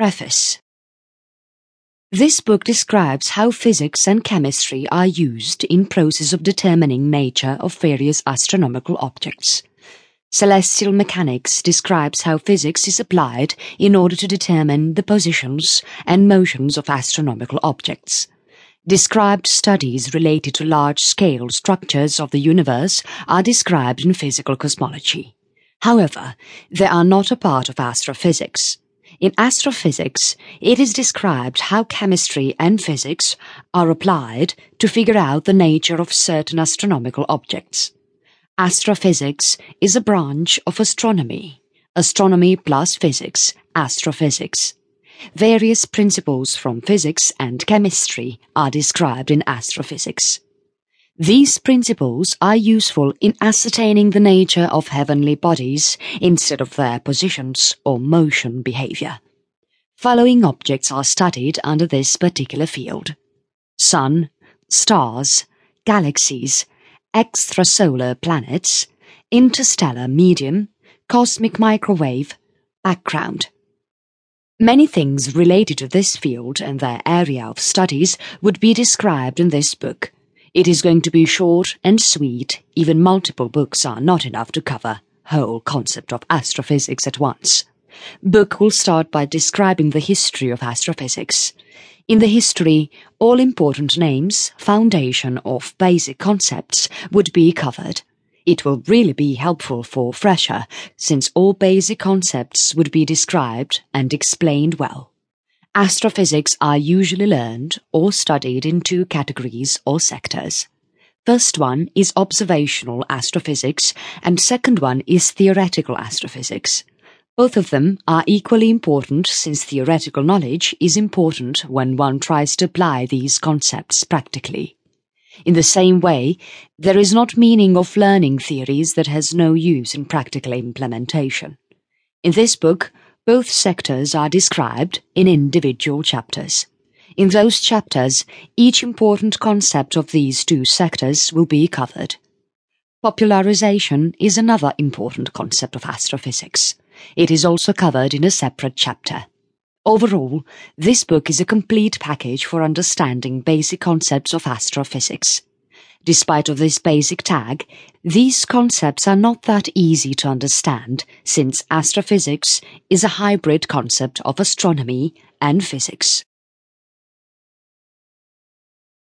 Preface This book describes how physics and chemistry are used in process of determining nature of various astronomical objects. Celestial Mechanics describes how physics is applied in order to determine the positions and motions of astronomical objects. Described studies related to large-scale structures of the universe are described in physical cosmology. However, they are not a part of astrophysics. In astrophysics, it is described how chemistry and physics are applied to figure out the nature of certain astronomical objects. Astrophysics is a branch of astronomy. Astronomy plus physics, astrophysics. Various principles from physics and chemistry are described in astrophysics. These principles are useful in ascertaining the nature of heavenly bodies instead of their positions or motion behavior. Following objects are studied under this particular field. Sun, stars, galaxies, extrasolar planets, interstellar medium, cosmic microwave, background. Many things related to this field and their area of studies would be described in this book. It is going to be short and sweet, even multiple books are not enough to cover whole concept of astrophysics at once. Book will start by describing the history of astrophysics. In the history, all important names, foundation of basic concepts would be covered. It will really be helpful for fresher, since all basic concepts would be described and explained well. Astrophysics are usually learned or studied in two categories or sectors. First one is observational astrophysics and second one is theoretical astrophysics. Both of them are equally important since theoretical knowledge is important when one tries to apply these concepts practically. In the same way, there is not meaning of learning theories that has no use in practical implementation. In this book, both sectors are described in individual chapters. In those chapters, each important concept of these two sectors will be covered. Popularization is another important concept of astrophysics. It is also covered in a separate chapter. Overall, this book is a complete package for understanding basic concepts of astrophysics. Despite of this basic tag, these concepts are not that easy to understand since astrophysics is a hybrid concept of astronomy and physics.